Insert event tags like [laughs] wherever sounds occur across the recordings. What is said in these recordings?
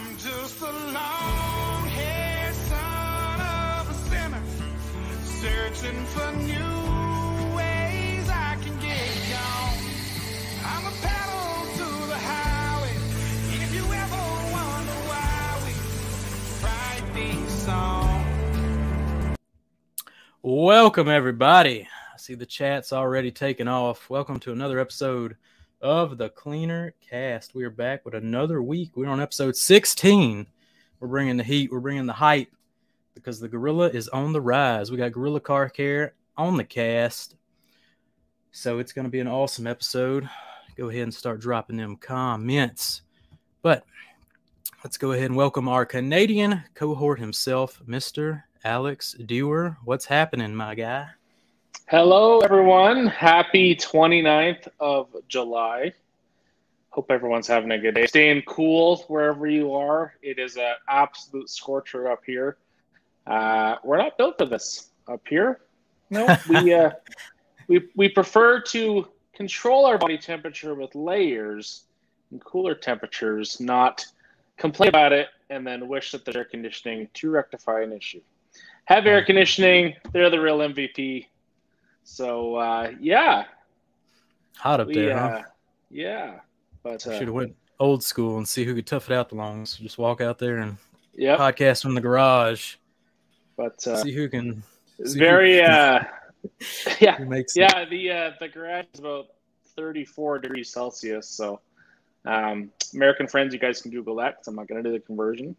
I'm just a long haired son of a sinner, searching for new ways. Welcome, everybody. I see the chat's already taken off. Welcome to another episode of the Cleaner Cast. We are back with another week. We're on episode 16. We're bringing the heat, we're bringing the hype because the Gorilla is on the rise. We got Gorilla Car Care on the cast. So it's going to be an awesome episode. Go ahead and start dropping them comments. But let's go ahead and welcome our Canadian cohort himself, Mr. Alex Dewar. What's happening, my guy? Hello, everyone. Happy 29th of July. Hope everyone's having a good day. Staying cool wherever you are. It is an absolute scorcher up here. Uh, we're not built for this up here. No, we [laughs] uh, we we prefer to control our body temperature with layers and cooler temperatures, not complain about it and then wish that there's air conditioning to rectify an issue. Have air conditioning; they're the real MVP. So uh, yeah, Hot up we there, uh, huh? yeah, but uh, Should have went old school and see who could tough it out the longest. Just walk out there and yep, podcast from the garage. but uh, see who can. it's very uh, [laughs] yeah, who makes it. yeah. The uh, the garage is about 34 degrees Celsius. So um, American friends, you guys can Google that because I'm not going to do the conversion.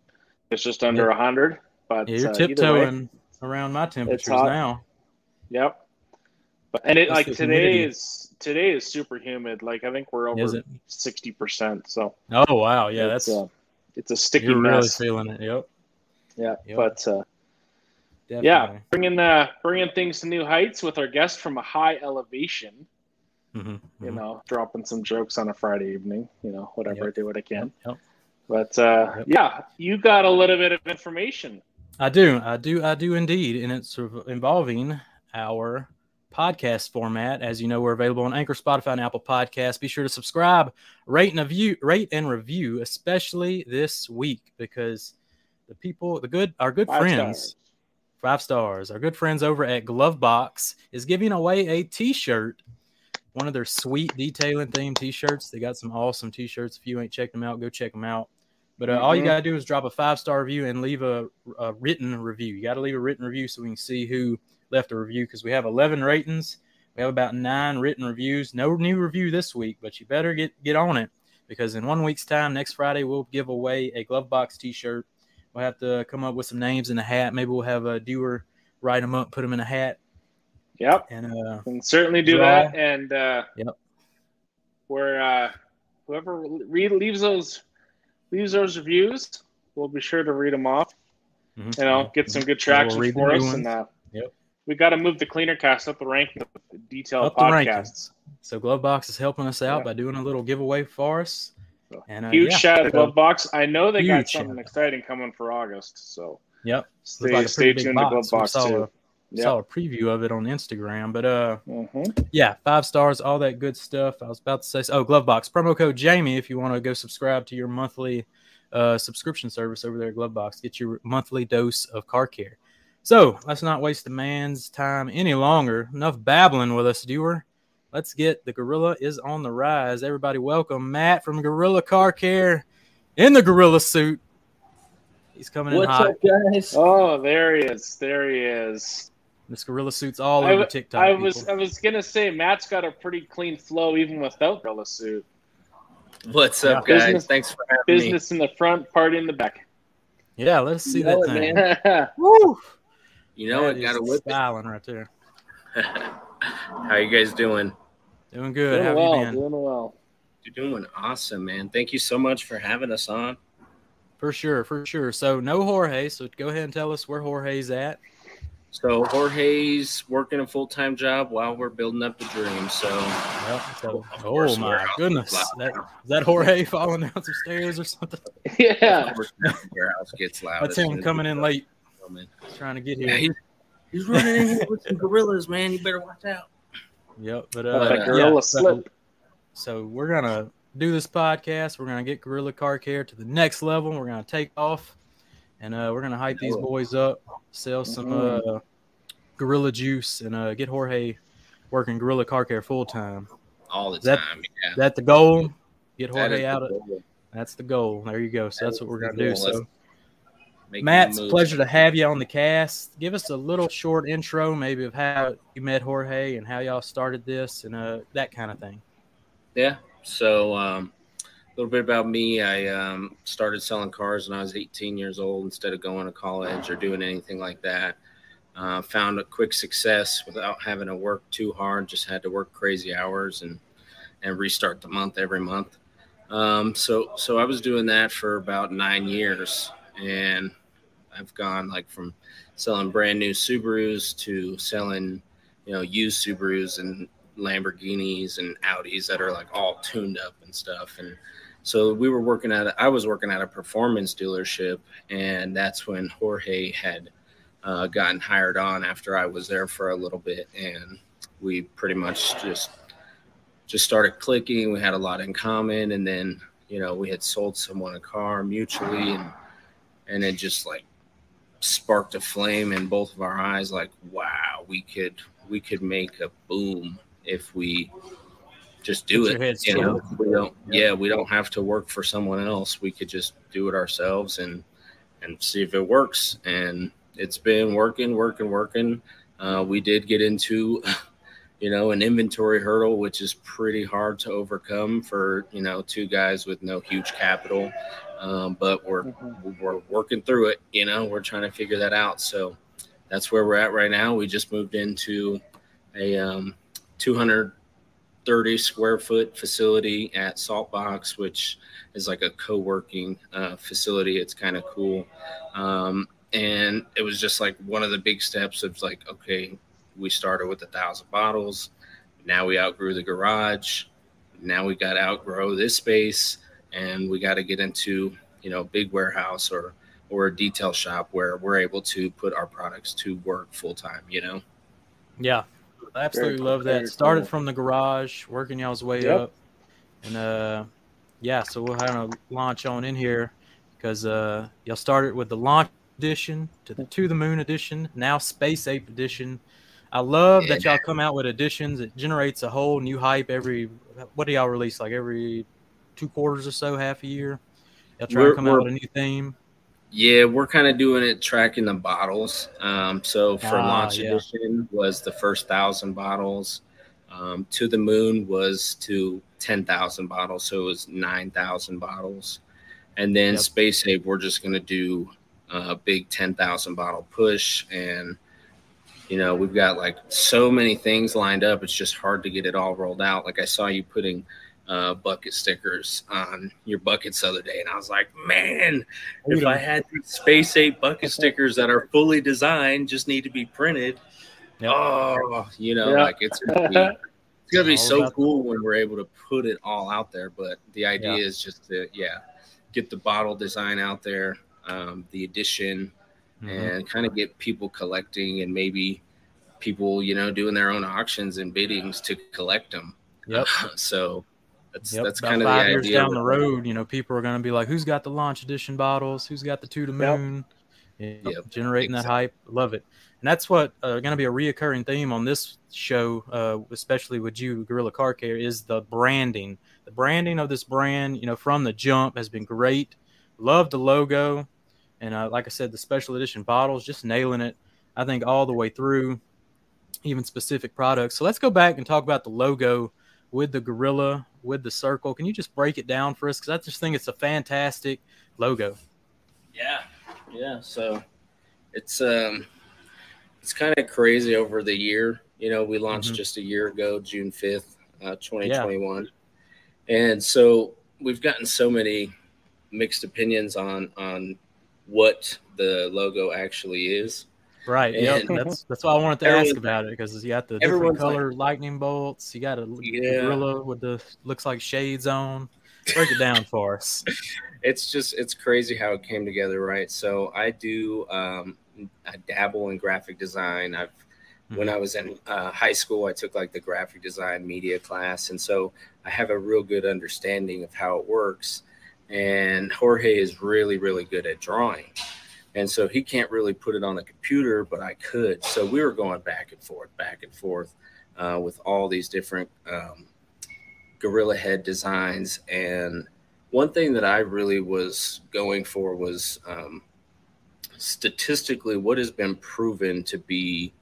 It's just under Yeah. a 100. But Yeah, you're uh, either way, tiptoeing around my temperatures now. Yep. But and it like today is today is super humid. Like I think we're over sixty percent. So Oh wow, yeah, it's, that's uh, it's a sticky you're really mess. feeling it. Yep. yeah, Yep. but uh, yeah, bringing uh, bringing things to new heights with our guest from a high elevation. Mhm, You mhm. know, dropping some jokes on a Friday evening. You know, whatever Yep. I do what I can. Yep. But uh, yeah, you got a little bit of information. I do, I do, I do indeed, and it's sort of involving our podcast format. As you know, we're available on Anchor, Spotify, and Apple Podcasts. Be sure to subscribe, rate and review, rate and review, especially this week because the people, the good, our good Five friends, stars. five stars, our good friends over at Glovebox is giving away a T-shirt. One of their sweet detailing theme T-shirts. They got some awesome T-shirts. If you ain't checked them out, go check them out. But uh, all you Mhm. gotta do is drop a five star review and leave a, a written review. You gotta leave a written review so we can see who left a review because we have 11 ratings. We have about nine written reviews. No new review this week, but you better get get on it because in one week's time, next Friday, we'll give away a Glovebox T-shirt. We'll have to come up with some names in a hat. Maybe we'll have a Dewar write them up, put them in a hat, Yep. and uh, can certainly do Draw. that. And uh, Yep. where uh, whoever re- leaves those leaves those reviews, we'll be sure to read them off. mhm. You know, get some good Yeah, we'll traction for us. ones. And uh. We got to move the cleaner cast up the rank of detailed Up podcasts. So Glovebox is helping us out Yeah. by doing a little giveaway for us. So, And uh, Huge yeah, shout out to Glovebox. I know they got something shout. exciting coming for August, so Yep. stay, like stay tuned to box. We Glovebox too. a- Saw a preview of it on Instagram, but uh, Mhm. yeah, five stars, all that good stuff. I was about to say, oh, Glovebox promo code Jamie if you want to go subscribe to your monthly uh, subscription service over there at Glovebox. Get your monthly dose of car care. So let's not waste the man's time any longer. Enough babbling with us, Dewar. Let's get the Gorilla is on the rise. Everybody, welcome Matt from Gorilla Car Care in the Gorilla suit. He's coming in hot. What's up, guys? Oh, there he is. There he is. This Gorilla suit's all I over TikTok. I was people. I was gonna say Matt's got a pretty clean flow even without Gorilla suit. What's up, Yeah. guys? Business- Thanks for having Business in the front, party in the back. Yeah, let's see You that it, thing. man. [laughs] Woo! Me. You know That it. Got to is whip it. right there. [laughs] How you guys doing? Doing good. doing How have well, you been? doing well. You're doing awesome, man. Thank you so much for having us on. For sure, for sure. So no Jorge. So go ahead and tell us where Jorge's at. So Jorge's working a full time job while we're building up the dream. So Well, so, oh my goodness, is that, loud. is that Jorge falling down some stairs or something? [laughs] Yeah. of course, warehouse gets loud. That's him coming we in start late, filming. trying to get Yeah, here. he's, he's running in here with some gorillas, man. You better watch out. Yep, but Let uh, that uh, gorilla yeah, so, slip. so we're gonna do this podcast. We're gonna get Gorilla Car Care to the next level. We're gonna take off, and uh, we're gonna hype these boys up, sell some uh, Gorilla Juice, and uh, get Jorge working Gorilla Car Care full time. all the Is that- time. Yeah, Is that the goal? Get Jorge out of. goal. That's the goal. There you go. So That that's what we're gonna do. goal. Let's So. Make Matt, it's a pleasure to have you on the cast. Give us a little short intro, maybe of how you met Jorge and how y'all started this and uh, that kind of thing. Yeah. So um, a little bit about me. I um, started selling cars when I was 18 years old instead of going to college or doing anything like that. Uh, found a quick success without having to work too hard. Just had to work crazy hours and and restart the month every month. Um, so so I was doing that for about nine years, and I've gone like from selling brand new Subarus to selling you know used Subarus and Lamborghinis and Audis that are like all tuned up and stuff. And so we were working at, I was working at a performance dealership, and that's when Jorge had uh, gotten hired on after I was there for a little bit, and we pretty much just just started clicking. We had a lot in common, and then you know we had sold someone a car mutually, and and it just like sparked a flame in both of our eyes. Like, wow, we could we could make a boom if we just do Get it. You know, we don't. Yeah, we don't have to work for someone else. We could just do it ourselves and and see if it works. And it's been working, working, working. Uh, we did get into, [laughs] you know, an inventory hurdle, which is pretty hard to overcome for you know two guys with no huge capital. Um, but we're we're working through it. You know, we're trying to figure that out. So that's where we're at right now. We just moved into a um, 230 square foot facility at Saltbox, which is like a co-working uh, facility. It's kind of cool. Um, and it was just like one of the big steps of like, okay, we started with a thousand bottles. Now we outgrew the garage. Now we got to outgrow this space, and we got to get into you know a big warehouse or or a detail shop where we're able to put our products to work full time. You know. Yeah, I absolutely cool, love very that. Started cool. from the garage, working y'all's way Yep. up, and uh, yeah. So we'll kind a launch on in here because uh, y'all started with the launch edition to the to the moon edition, now space ape edition. I love that y'all come out with editions. It generates a whole new hype every. What do y'all release? Like every two quarters or so, half a year. Y'all try We're- to come out with a new theme. Yeah, we're kind of doing it tracking the bottles. Um, so for Ah, launch yeah. edition was the first thousand bottles. Um, to the moon was to ten thousand bottles, so it was nine thousand bottles. And then Yep. Space Ape, we're just gonna do a big ten thousand bottle push, and you know we've got like so many things lined up. It's just hard to get it all rolled out. Like I saw you putting uh, bucket stickers on your buckets the other day, and I was like, man, if I had these Space Ape bucket stickers that are fully designed, just need to be printed. Yep. Oh, you know, Yeah. like it's gonna be, [laughs] it's gonna be so cool when we're able to put it all out there. But the idea Yeah. is just to, yeah, get the bottle design out there, um, the edition, Mhm. and kind of get people collecting and maybe people, you know, doing their own auctions and biddings to collect them. Yep. [laughs] so that's Yep. that's kind of the five years idea. down the road, you know, people are going to be like, "Who's got the launch edition bottles? Who's got the two to moon?" Yep, Yep, generating that hype. Love it. And that's what uh, going to be a reoccurring theme on this show, uh, especially with you, Gorilla Car Care, is the branding. The branding of this brand, you know, from the jump has been great. Love the logo, and uh, like I said, the special edition bottles, just nailing it. I think all the way through, even specific products. So let's go back and talk about the logo with the gorilla, with the circle. Can you just break it down for us? Because I just think it's a fantastic logo. Yeah, yeah. So it's um, it's kind of crazy over the year. You know, we launched Mhm. just a year ago, June fifth, uh, twenty twenty one, and so we've gotten so many mixed opinions on on what the logo actually is. Right. Yep. That's that's why I wanted to ask about it because you got the different color lightning bolts. You got a Yeah. gorilla with the looks like shades on. Break it down for us. [laughs] it's just it's crazy how it came together right so i do um i dabble in graphic design i've when I was in uh, high school, I took like the graphic design media class, and so I have a real good understanding of how it works. And Jorge is really, really good at drawing, and so he can't really put it on the computer, but I could. So we were going back and forth, back and forth uh, with all these different um, gorilla head designs. And one thing that I really was going for was um, statistically what has been proven to be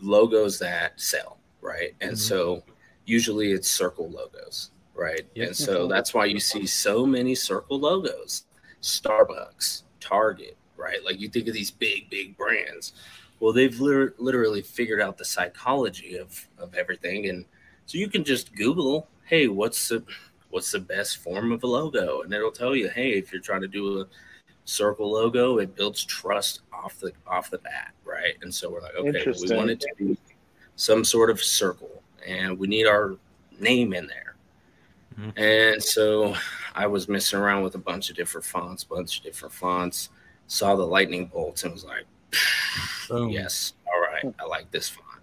logos that sell, right? And Mhm. so usually it's circle logos, right? Yep. And so that's why you see so many circle logos. Starbucks, Target, right? Like you think of these big, big brands. Well, they've liter- literally figured out the psychology of, of everything. And so you can just Google, hey, what's the what's the best form of a logo? And it'll tell you, hey, if you're trying to do a circle logo, it builds trust off the off the bat, right? And so we're like, okay, well, we want it to be some sort of circle, and we need our name in there. Mhm. And so I was messing around with a bunch of different fonts, bunch of different fonts. Saw the lightning bolts and was like, Boom. yes, all right, I like this font.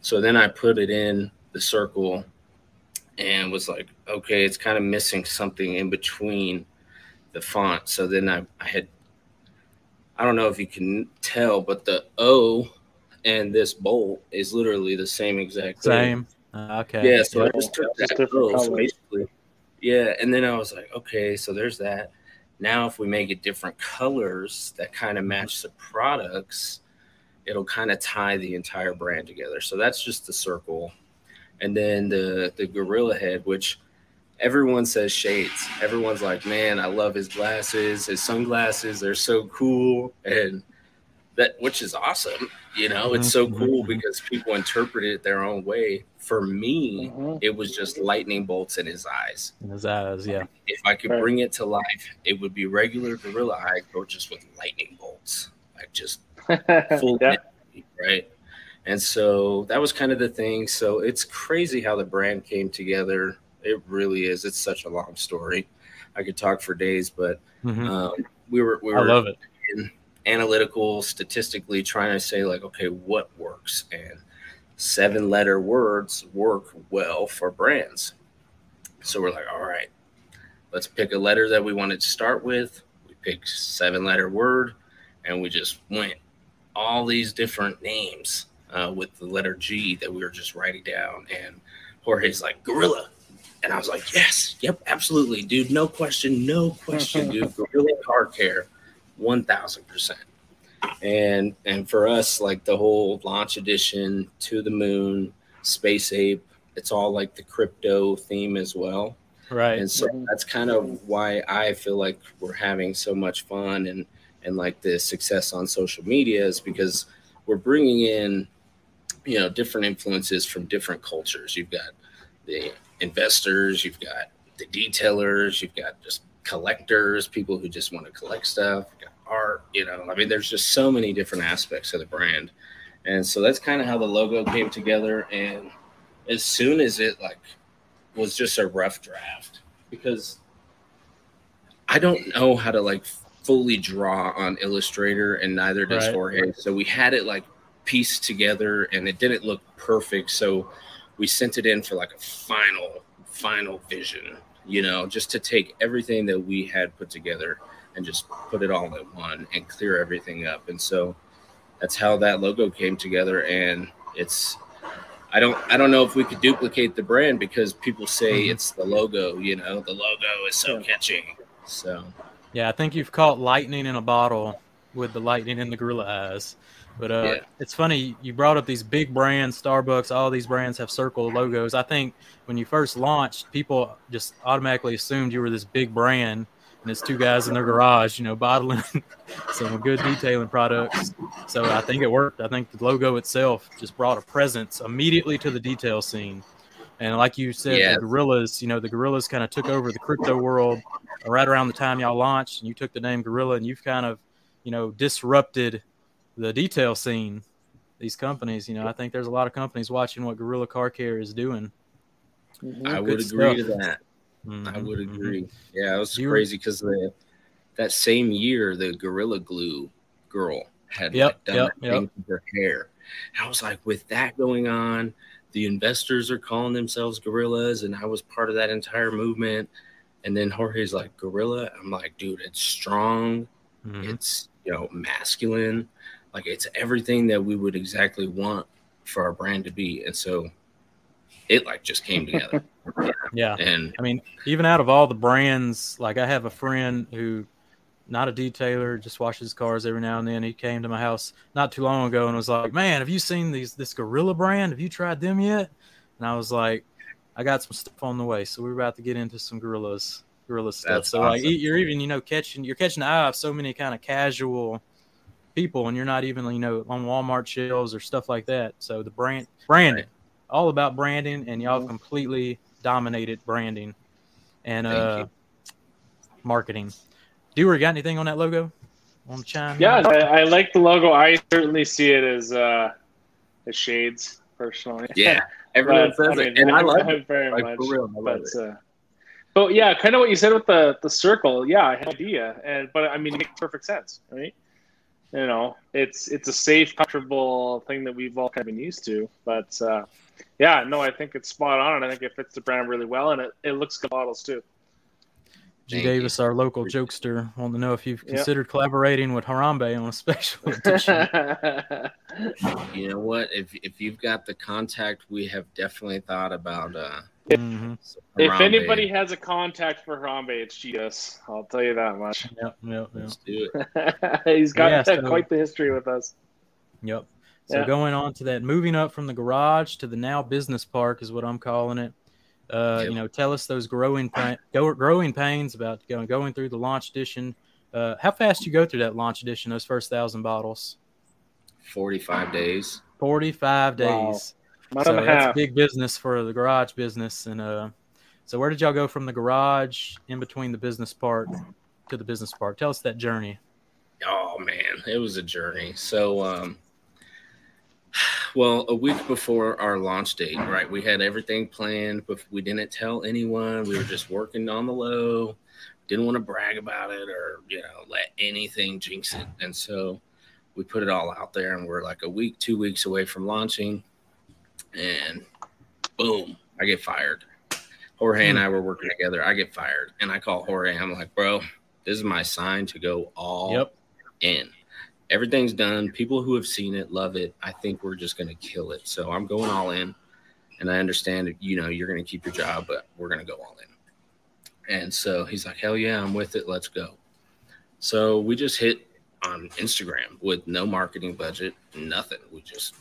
So then I put it in the circle and was like, okay, it's kind of missing something in between the font. So then I, I had, I don't know if you can tell, but the O and this bolt is literally the same exact. Same. Uh, okay. Yeah, so I just took that different O, so basically, yeah, and then I was like, okay, so there's that. Now, if we make it different colors that kind of match the products, it'll kind of tie the entire brand together. So that's just the circle, and then the the gorilla head, which everyone says shades. Everyone's like, man, I love his glasses, his sunglasses. They're so cool, and that which is awesome. You know, it's so Mhm, cool mhm. because people interpret it their own way. For me, Mhm. it was just lightning bolts in his eyes. In his eyes, yeah. If I could Right. bring it to life, it would be regular gorilla eye, but just with lightning bolts, like just [laughs] full yeah. energy, right? And so that was kind of the thing. So it's crazy how the brand came together. It really is. It's such a long story. I could talk for days, but Mhm. um, we were we I were love it. Analytical, statistically trying to say like, okay, what works? And seven letter words work well for brands. So we're like, all right, let's pick a letter that we wanted to start with. We picked seven letter word, and we just went all these different names uh, with the letter G that we were just writing down. And Jorge's like, Gorilla. And I was like, yes, yep, absolutely, dude. No question, no question, dude. [laughs] Gorilla Car Care, 1000%. And and for us, like the whole launch edition, To the Moon, Space Ape, it's all like the crypto theme as well. Right. And so that's kind of why I feel like we're having so much fun and and like the success on social media is because we're bringing in you know different influences from different cultures. You've got the investors, you've got the detailers, you've got just collectors, people who just want to collect stuff, art, you know. I mean there's just so many different aspects of the brand. And so that's kind of how the logo came together and as soon as it like was just a rough draft because I don't know how to like fully draw on Illustrator and neither does Right. Jorge. So we had it like pieced together and it didn't look perfect. So we sent it in for like a final, final vision, you know, just to take everything that we had put together and just put it all in one and clear everything up. And so that's how that logo came together. And it's I don't I don't know if we could duplicate the brand because people say Mhm. it's the logo, you know, the logo is so catchy. So Yeah, I think you've caught lightning in a bottle with the lightning in the gorilla eyes. But uh, Yeah. it's funny you brought up these big brands, Starbucks. All these brands have circle logos. I think when you first launched, people just automatically assumed you were this big brand, and it's two guys in their garage, you know, bottling [laughs] some good detailing products. So I think it worked. I think the logo itself just brought a presence immediately to the detail scene. And like you said, Yeah. the gorillas, you know, the gorillas kind of took over the crypto world right around the time y'all launched, and you took the name Gorilla, and you've kind of, you know, disrupted the detail scene. These companies, you know, I think there's a lot of companies watching what Gorilla Car Care is doing. Mhm. I Good would agree stuff. to that. I Mhm, would mhm. agree. Yeah, it was You- crazy because the that same year the Gorilla Glue girl had Yep, like, done yep, that yep. thing to her hair. And I was like, with that going on, the investors are calling themselves gorillas, and I was part of that entire movement. And then Jorge's like, gorilla. I'm like, dude, it's strong. Mhm. It's you know masculine, like it's everything that we would exactly want for our brand to be. And so it like just came together. [laughs] Yeah. and I mean, even out of all the brands, like I have a friend who, not a detailer, just washes cars every now and then. He came to my house not too long ago and was like, "Man, have you seen these this Gorilla brand? Have you tried them yet?" And I was like, "I got some stuff on the way, so we're about to get into some gorillas, gorilla stuff." That's so like, you're even you know catching you're catching the eye of so many kind of casual people, and you're not even you know on Walmart shelves or stuff like that. So the brand branding, Right. all about branding, and y'all Mhm. completely dominated branding and Thank uh you. marketing. Dewar, got anything on that logo? On chime? Yeah, I, I like the logo. I certainly see it as uh, as shades personally. yeah, [laughs] everyone But, says I it, and I love it. very Like much. for real, I love but it. uh, but yeah, kind of what you said with the the circle. Yeah, I had an idea, and but I mean, it makes perfect sense, right? You know, it's it's a safe, comfortable thing that we've all kind of been used to. But uh, yeah, no, I think it's spot on, and I think it fits the brand really well, and it, it looks good models too. G Thank you. Davis, our local Appreciate jokester, wanted to know if you've Yep. considered collaborating with Harambe on a special [laughs] edition. [laughs] You know what? If if you've got the contact, we have definitely thought about. uh If Harambe. anybody has a contact for Harambe, it's GS. I'll tell you that much. Yep, yep, yep. let's do it. [laughs] He's got Yeah, so- quite the history with us. Yep. So Yeah. going on to that, moving up from the garage to the now business park is what I'm calling it. Uh, Yep. You know, tell us those growing pa- go, growing pains about going going through the launch edition. Uh, how fast you go through that launch edition? Those first thousand bottles, Forty-five days. forty five Wow. Days. Month so and a that's half. big business for the garage business. And uh, so where did y'all go from the garage in between the business part to the business part? Tell us that journey. Oh man, it was a journey. So, um, well, a week before our launch date, right? We had everything planned, but we didn't tell anyone. We were just working on the low. Didn't want to brag about it or you know let anything jinx it. And so we put it all out there, and we're like a week, two weeks away from launching, and boom, I get fired. Jorge and hmm. I were working together. I get fired, and I call Jorge. I'm like, bro, this is my sign to go all Yep. in. Everything's done. People who have seen it love it. I think we're just going to kill it. So I'm going all in. And I understand, that, you know, you're going to keep your job, but we're going to go all in. And so he's like, hell yeah, I'm with it. Let's go. So we just hit on Instagram with no marketing budget, nothing. We just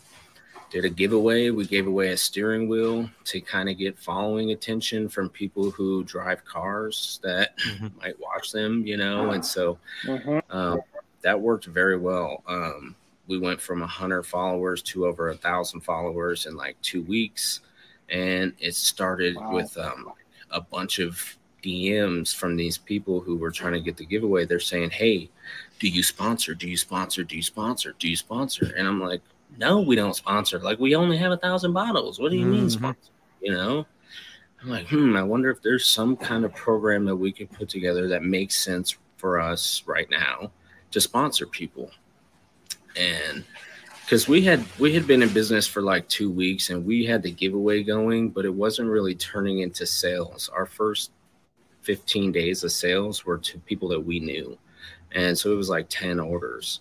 did a giveaway. We gave away a steering wheel to kind of get following attention from people who drive cars that Mhm. [laughs] might watch them, you know. And so Mhm. um, that worked very well. Um, we went from 100 followers to over a thousand followers in like two weeks, and it started Wow. with um, a bunch of DMs from these people who were trying to get the giveaway. They're saying, "Hey, do you sponsor? Do you sponsor? Do you sponsor? Do you sponsor?" And I'm like, "No, we don't sponsor. Like, we only have a thousand bottles. What do you mean Mhm. sponsor? You know?" I'm like, hmm, I wonder if there's some kind of program that we could put together that makes sense for us right now to sponsor people. And because we had we had been in business for like two weeks and we had the giveaway going, but it wasn't really turning into sales. Our first 15 days of sales were to people that we knew. And so it was like 10 orders.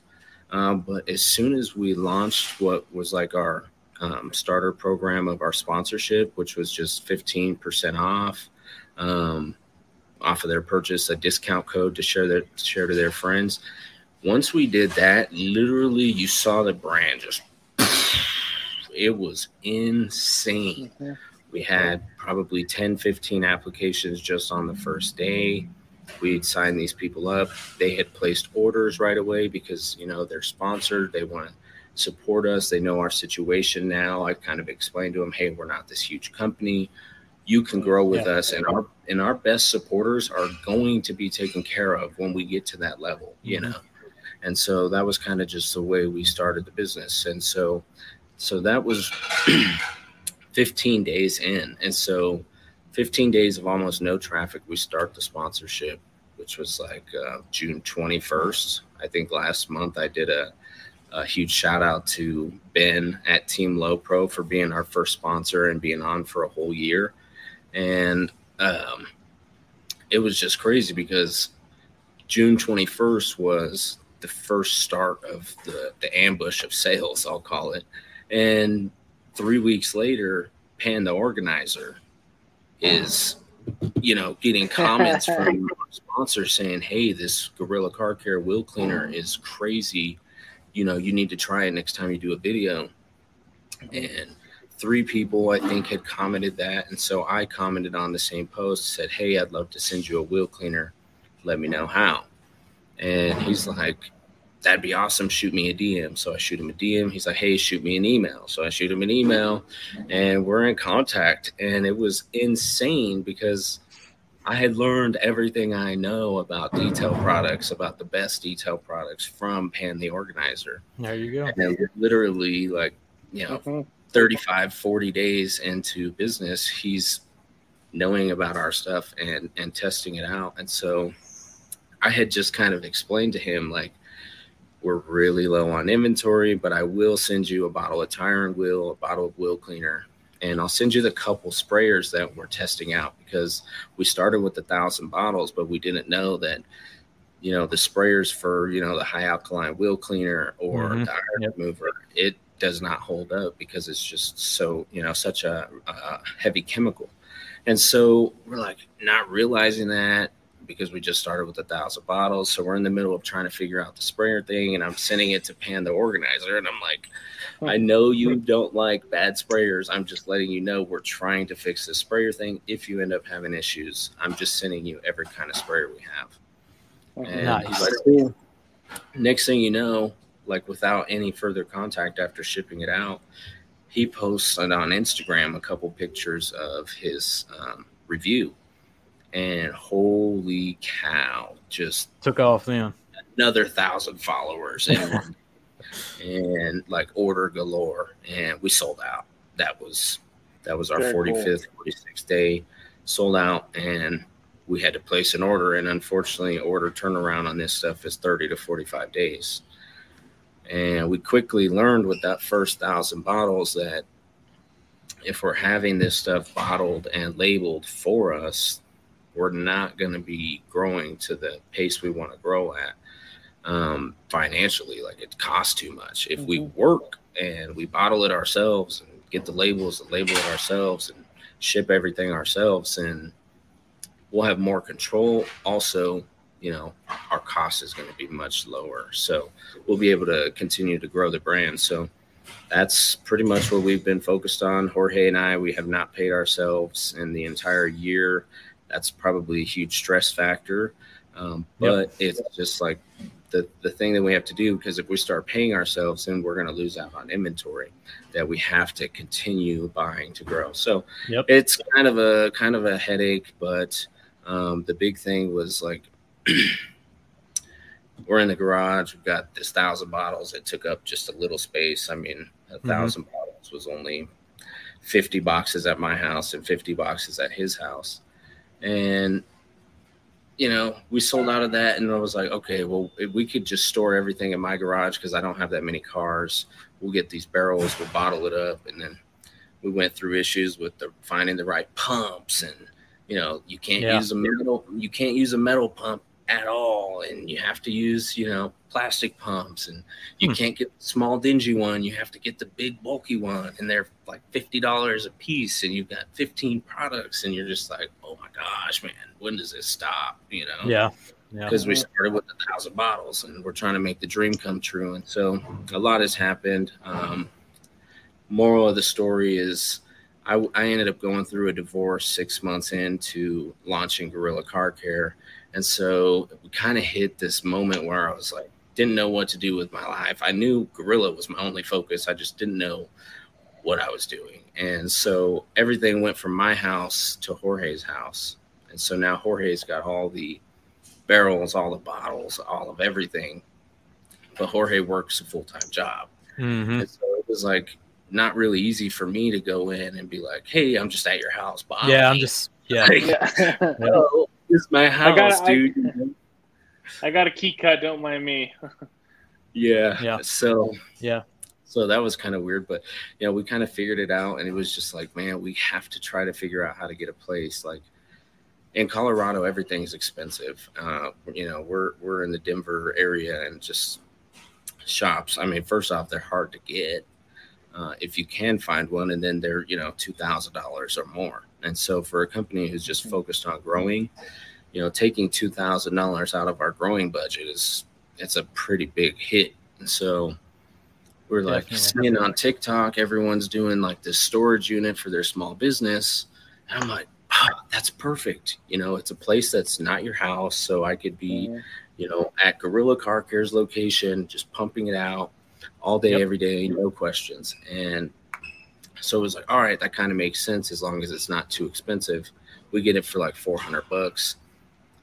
Um, but as soon as we launched what was like our um, starter program of our sponsorship, which was just 15% off um, off of their purchase, a discount code to share their share to their friends. Once we did that, literally you saw the brand just [sniffs] it was insane. Mhm. We had probably 10, 15 applications just on the first day. We'd sign these people up. They had placed orders right away because, you know, they're sponsored. They want to support us. They know our situation now. I kind of explained to them, hey, we're not this huge company. You can grow with Yeah. us, and our and our best supporters are going to be taken care of when we get to that level, you Mhm. know. And so that was kind of just the way we started the business. And so so that was [clears throat] 15 days in. And so 15 days of almost no traffic, we start the sponsorship, which was like uh, June 21st. I think last month I did a a huge shout out to Ben at Team Low Pro for being our first sponsor and being on for a whole year. And um, it was just crazy because June 21st was the first start of the, the ambush of sales, I'll call it. And three weeks later, Pan the organizer is, you know, getting comments from [laughs] sponsors saying, Hey, this Gorilla Car Care wheel cleaner mm. is crazy. You know, you need to try it next time you do a video. And three people, I think, had commented that. And so I commented on the same post, said, Hey, I'd love to send you a wheel cleaner. Let me know how. And he's like, That'd be awesome. Shoot me a DM. So I shoot him a DM. He's like, Hey, shoot me an email. So I shoot him an email and we're in contact. And it was insane because I had learned everything I know about detail products, about the best detail products from Pan the Organizer. There you go. And literally, like, you know, Mhm. 35 40 days into business he's knowing about our stuff and and testing it out and so i had just kind of explained to him like we're really low on inventory but i will send you a bottle of tire and wheel a bottle of wheel cleaner and i'll send you the couple sprayers that we're testing out because we started with a thousand bottles but we didn't know that you know the sprayers for you know the high alkaline wheel cleaner or Mhm. the iron Yep. remover it does not hold up because it's just so you know such a, a heavy chemical and so we're like not realizing that because we just started with a thousand bottles so we're in the middle of trying to figure out the sprayer thing and i'm sending it to pan the organizer and i'm like i know you don't like bad sprayers i'm just letting you know we're trying to fix the sprayer thing if you end up having issues i'm just sending you every kind of sprayer we have and Nice. like, cool. Next thing you know, like without any further contact after shipping it out, he posted on Instagram a couple pictures of his um, review. And holy cow, just Took off then. another thousand followers in one day. [laughs] and like order galore. And we sold out. That was that was our 45th, 46th day, sold out, and we had to place an order. And unfortunately, order turnaround on this stuff is 30 to 45 days. And we quickly learned with that first thousand bottles that if we're having this stuff bottled and labeled for us, we're not going to be growing to the pace we want to grow at um, financially. Like it costs too much. If we Mhm. work and we bottle it ourselves and get the labels and label it ourselves and ship everything ourselves, and we'll have more control. Also, you know, our cost is going to be much lower. So we'll be able to continue to grow the brand. So that's pretty much what we've been focused on. Jorge and I, we have not paid ourselves in the entire year. That's probably a huge stress factor. Um, Yep. but it's just like the, the thing that we have to do because if we start paying ourselves, then we're going to lose out on inventory that we have to continue buying to grow. So Yep. it's kind of a kind of a headache, but um, the big thing was like [clears throat] we're in the garage. We've got this thousand bottles. It took up just a little space. I mean, a 1000 bottles was only 50 boxes at my house and 50 boxes at his house. And, you know, we sold out of that. And I was like, okay, well, we could just store everything in my garage because I don't have that many cars. We'll get these barrels, we'll bottle it up. And then we went through issues with the finding the right pumps and, you know, you can't Yeah. use a metal, you can't use a metal pump at all. And you have to use, you know, plastic pumps and you Hmm. can't get the small dingy one. You have to get the big bulky one, and they're like fifty dollars a piece, and you've got fifteen products, and you're just like, oh my gosh, man, when does this stop? You know? Yeah. Yeah. Because we started with a thousand bottles, and we're trying to make the dream come true, and so a lot has happened. Um, moral of the story is. I, I ended up going through a divorce six months into launching Gorilla Car Care. And so we kind of hit this moment where I was like, didn't know what to do with my life. I knew Gorilla was my only focus. I just didn't know what I was doing. And so everything went from my house to Jorge's house. And so now Jorge's got all the barrels, all the bottles, all of everything. But Jorge works a full time job. Mhm. And so it was like not really easy for me to go in and be like, hey, I'm just at your house. Bob. Yeah. I'm just, yeah. [laughs] Like, Yeah. this is my house, gotta- I- dude. I got a key cut. Don't mind me. [laughs] Yeah. Yeah. So Yeah. so that was kind of weird, but you know, we kind of figured it out and it was just like, man, we have to try to figure out how to get a place. Like in Colorado, everything's expensive. Uh, you know, we're we're in the Denver area and just shops. I mean, first off, they're hard to get. Uh, if you can find one, and then they're you know two thousand dollars or more. And so for a company who's just mm-hmm. focused on growing, you know, taking two thousand dollars out of our growing budget is it's a pretty big hit. And so we're like Definitely. seeing on TikTok, everyone's doing like this storage unit for their small business. And I'm like, oh, that's perfect. You know, it's a place that's not your house. So I could be, mm-hmm. you know, at Gorilla Car Care's location, just pumping it out all day, Yep. every day, no questions. And so it was like, all right, that kind of makes sense as long as it's not too expensive. We get it for like 400 bucks.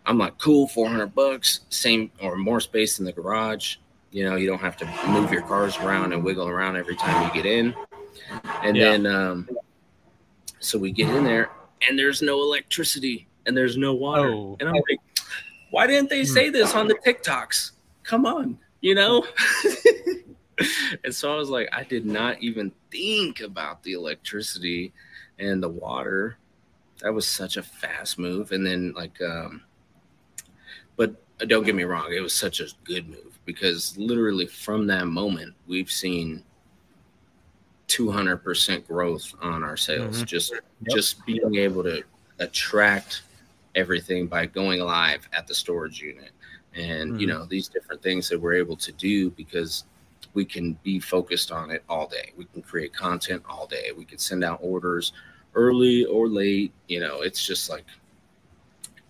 I'm like, cool, 400 bucks, same or more space in the garage. You know, you don't have to move your cars around and wiggle around every time you get in. And Yeah. then, um, so we get in there and there's no electricity and there's no water. Oh. And I'm like, why didn't they say this on the TikToks? Come on, you know? [laughs] [laughs] and so I was like, I did not even think about the electricity and the water. That was such a fast move. And then, like, um, but don't get me wrong, it was such a good move because literally from that moment, we've seen 200% growth on our sales. Mhm. Just, Yep. just being able to attract everything by going live at the storage unit and you Mhm. know these different things that we're able to do because we can be focused on it all day. We can create content all day. We can send out orders early or late you know it's just like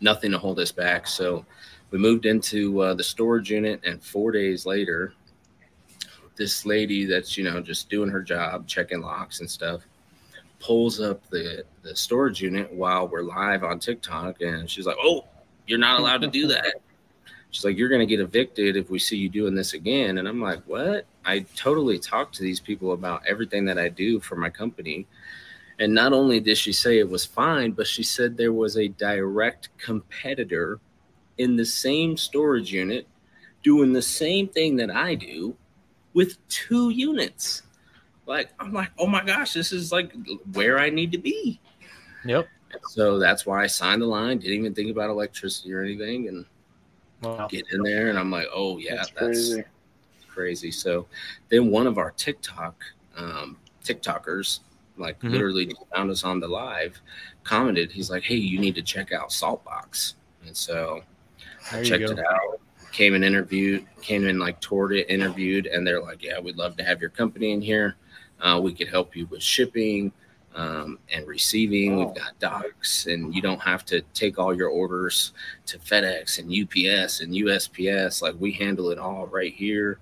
nothing to hold us back. So we moved into uh, the storage unit and four days later this lady that's you know just doing her job checking locks and stuff pulls up the the storage unit while we're live on TikTok and she's like, "Oh, you're not allowed to do that." She's like, "You're going to get evicted if we see you doing this again." And I'm like, "What?" I totally talk to these people about everything that I do for my company. And not only did she say it was fine, but she said there was a direct competitor in the same storage unit doing the same thing that I do with two units. Like, I'm like, oh my gosh, this is like where I need to be. Yep. So that's why I signed the line. Didn't even think about electricity or anything, and Wow. get in there. And I'm like, oh yeah, That's that's, crazy. crazy. So then one of our TikTok um, TikTokers, like Mhm. literally found us on the live, commented. He's like, hey, you need to check out Saltbox. And so There I checked it out. Came and interviewed, came in like toured it, interviewed, and they're like, "Yeah, we'd love to have your company in here. Uh, we could help you with shipping um, and receiving. We've got docks, and you don't have to take all your orders to FedEx and UPS and USPS. Like we handle it all right here,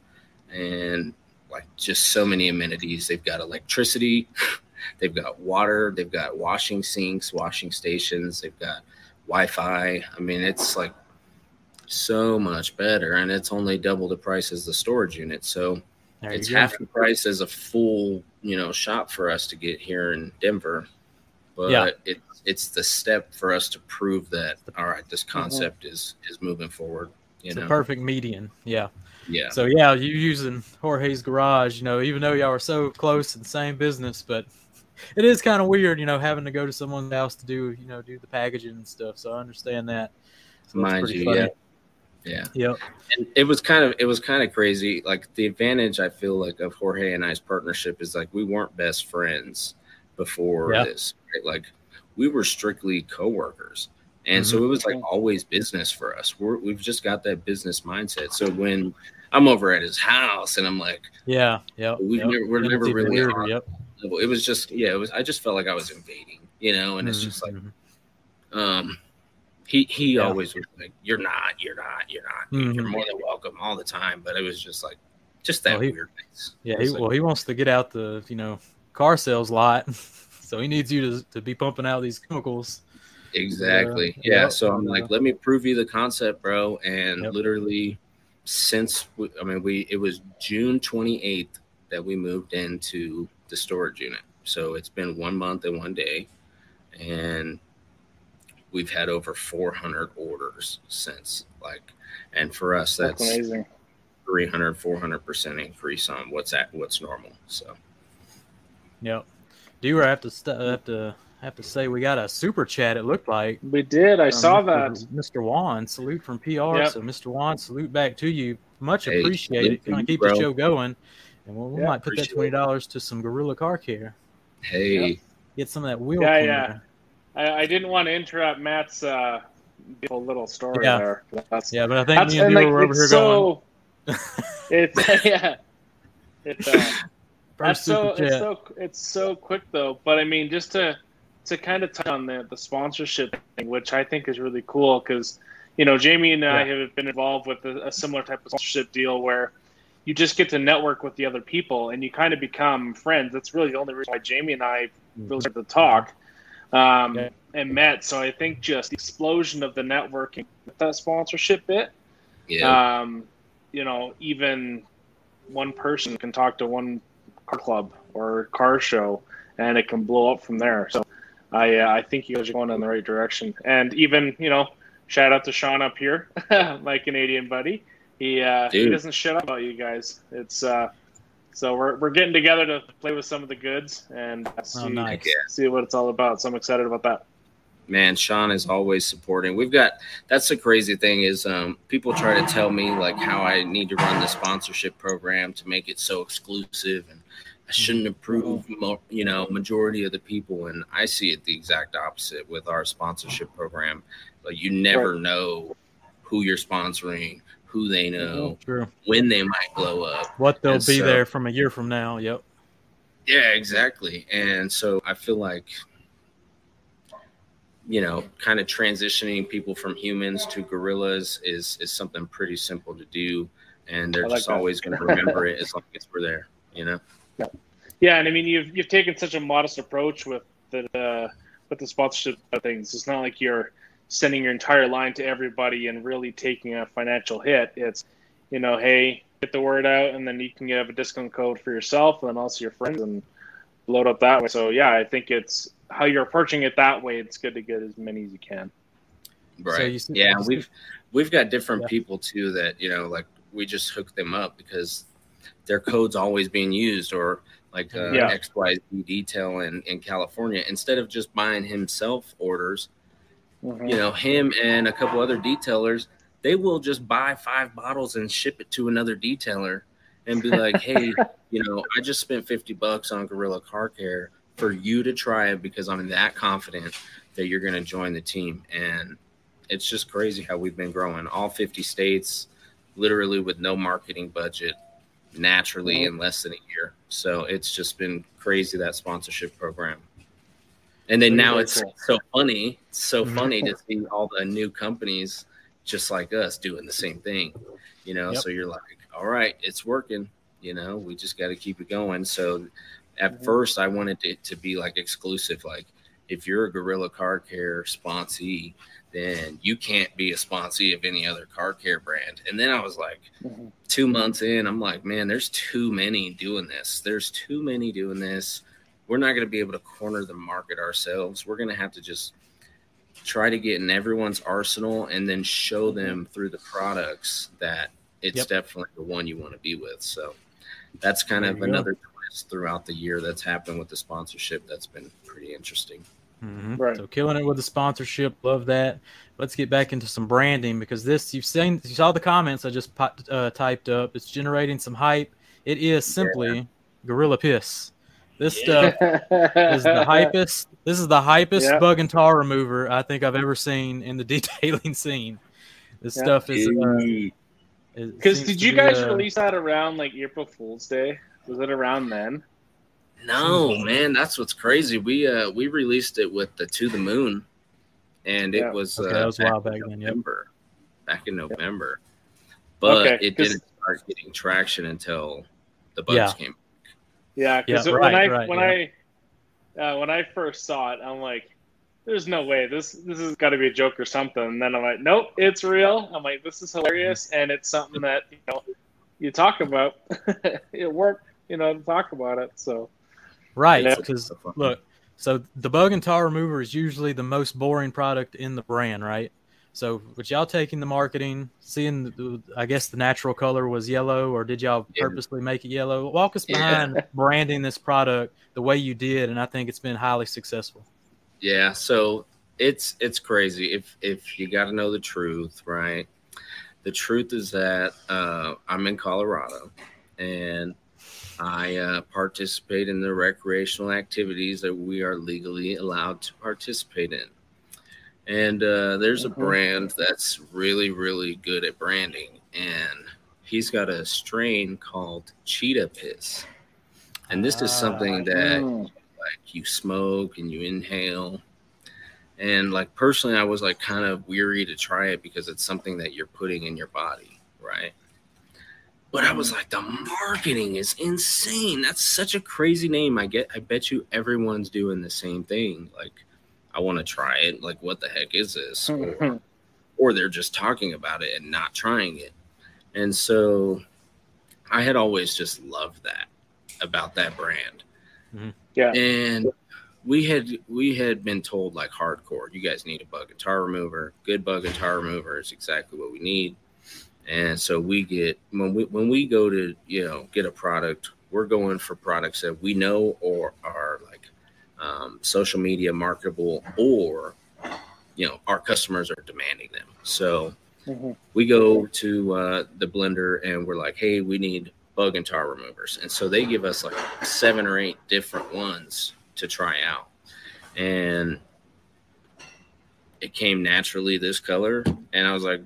and like just so many amenities. They've got electricity, [laughs] they've got water, they've got washing sinks, washing stations, they've got Wi-Fi. I mean, it's like so much better and it's only double the price as the storage unit so There it's half the price as a full you know shop for us to get here in denver but Yeah. it's it's the step for us to prove that all right this Mm-hmm. concept is is moving forward you It's know a perfect median. Yeah. yeah So yeah, you using Jorge's garage, you know, even though y'all are so close in the same business, but it is kind of weird, you know, having to go to someone's house to do, you know, do the packaging and stuff. So I understand that. So mind you funny. yeah yeah Yep. and it was kind of it was kind of crazy like the advantage i feel like of jorge and i's partnership is like we weren't best friends before Yeah. this right? like we were strictly co-workers and Mm-hmm. so it was like always business for us we're, we've just got that business mindset so when i'm over at his house and i'm like Yeah. yeah, We've yep. never- we're never really weirder, Yep. it was just yeah it was i just felt like i was invading you know and it's just like Mhm. um he he Yeah. always was like you're not you're not you're not you're Mhm. more than welcome all the time but it was just like just that Well, he- weirdness Yeah. He, like, well, he wants to get out the, you know, car sales lot. [laughs] so he needs you to, to be pumping out these chemicals. exactly Yeah. yeah, Yep. so i'm like let me prove you the concept bro and Yep. literally since we, i mean we it was june 28th that we moved into the storage unit so it's been one month and one day and we've had over 400 orders since like and for us That's that's amazing. 300, 400% increase on what's at what's normal. So, Yep. Do I have to st- have to have to say we got a super chat? It looked like We did. I Um, saw Mr. that. Mr. Juan, salute from PR. Yep. So, Mr. Juan, salute back to you. Much Hey, appreciated. salute to Kind of keep bro. the show going. And we'll, we Yeah, might put that twenty dollars to some Gorilla Car Care. hey, Get some of that wheel. Yeah, cleaner. yeah. I, I didn't want to interrupt Matt's uh, beautiful little story Yeah. there. That's, Yeah, but I think me and you like were over here [laughs] it's going. so. it's yeah. It's uh, [laughs] that's so it's so it's so quick though. But I mean, just to to kind of touch on the the sponsorship thing, which I think is really cool because you know Jamie and I have been involved with a, a similar type of sponsorship deal where you just get to network with the other people and you kind of become friends. That's really the only reason why Jamie and I really started to talk um, Yeah. and met. So I think just the explosion of the networking with that sponsorship bit yeah, um, you know, even one person can talk to one car club or car show, and it can blow up from there. So, I uh, I think you guys are going in the right direction. And even you know, shout out to Sean up here, [laughs] my Canadian buddy. He uh, he doesn't shut up about you guys. It's uh, so we're we're getting together to play with some of the goods and see, Oh, nice. see what it's all about. So I'm excited about that. man, Sean is always supporting. We've got that's the crazy thing is um, people try to tell me like how I need to run the sponsorship program to make it so exclusive and I shouldn't approve, you know, majority of the people. And I see it the exact opposite with our sponsorship program. Like you never know who you're sponsoring, who they know, True. when they might blow up. What they'll And be so- there from a year from now. Yep. Yeah, exactly. And so I feel like, you know, kind of transitioning people from humans to gorillas is is something pretty simple to do, and they're like just that. always going to remember it as long as we're there. You know. Yeah, and I mean you've you've taken such a modest approach with the uh, with the sponsorship of things. It's not like you're sending your entire line to everybody and really taking a financial hit. It's you know, hey, get the word out, and then you can have a discount code for yourself and also your friends and load up that way. So yeah, I think it's how you're approaching it that way. It's good to get as many as you can. Right. you yeah, see- we've we've got different Yeah. people too that you know, like we just hook them up because their code's always being used, or like uh, Yeah. XYZ detail in in California. Instead of just buying himself orders, Mhm. you know, him and a couple other detailers, they will just buy five bottles and ship it to another detailer and be like, hey, [laughs] you know, I just spent 50 bucks on Gorilla Car Care for you to try it because I'm that confident that you're going to join the team. And it's just crazy how we've been growing. All 50 states, literally with no marketing budget, naturally in less than a year. So it's just been crazy that sponsorship program. And then now it's cool. so funny, it's so Mhm. funny to see all the new companies just like us doing the same thing. You know, Yep. so you're like, all right, it's working. You know, we just got to keep it going. So at Mhm. first, I wanted it to be like exclusive. Like, if you're a Gorilla Car Care sponsee, then you can't be a sponsee of any other car care brand. And then I was like, Mhm. two months in, I'm like, man, there's too many doing this. There's too many doing this. We're not going to be able to corner the market ourselves. We're going to have to just try to get in everyone's arsenal and then show them through the products that it's Yep. definitely the one you want to be with. So that's kind There of you go. another twist throughout the year that's happened with the sponsorship. That's been pretty interesting. Mhm. Right. So killing it with the sponsorship, love that. Let's get back into some branding because this you've seen, you saw the comments I just uh, typed up. It's generating some hype. It is simply gorilla piss. This stuff is the [laughs] hypest. This is the hypest Yeah. bug and tar remover I think I've ever seen in the [laughs] detailing scene. This Yeah. stuff is. Uh, Dude, it Because seems did to you be, guys uh, release that around like April Fool's Day? Was it around then? No, man, that's what's crazy. We uh we released it with the To the Moon, and it was Okay, uh, that was a while in back then, yep. November, back in November, but Okay, it 'cause- didn't start getting traction until the bugs Yeah. came. Yeah, because Yeah, when right, I right, when I uh, when I first saw it, I'm like, "There's no way this this has got to be a joke or something." And then I'm like, "Nope, it's real." I'm like, "This is hilarious," and it's something that you know you talk about. [laughs] it worked, you know, to talk about it. So Right, Yeah. because look, so the bug and tar remover is usually the most boring product in the brand, right? So, with y'all taking the marketing, seeing, the, I guess the natural color was yellow, or did y'all Yeah. purposely make it yellow? Walk us Yeah. behind branding this product the way you did, and I think it's been highly successful. Yeah, so it's it's crazy. If if you got to know the truth, right? The truth is that uh, I'm in Colorado, and I uh, participate in the recreational activities that we are legally allowed to participate in. And uh, there's a Mhm. brand that's really, really good at branding, and he's got a strain called Cheetah Piss. And this is something that Mm. like you smoke and you inhale. And like personally, I was like kind of weary to try it because it's something that you're putting in your body, right? But I was like, the marketing is insane. That's such a crazy name. I get, I bet you everyone's doing the same thing. Like, I want to try it. Like, what the heck is this? Or, mm-hmm. or they're just talking about it and not trying it. And so I had always just loved that about that brand. Mm-hmm. Yeah. And we had we had been told like hardcore, you guys need a bug and tar remover. Good bug and tar remover is exactly what we need. And so we get when we when we go to you know get a product, we're going for products that we know or are like um, social media marketable or you know our customers are demanding them. So Mhm. we go to uh, the blender and we're like, hey, we need bug and tar removers. And so they give us like seven or eight different ones to try out. And it came naturally this color. And I was like,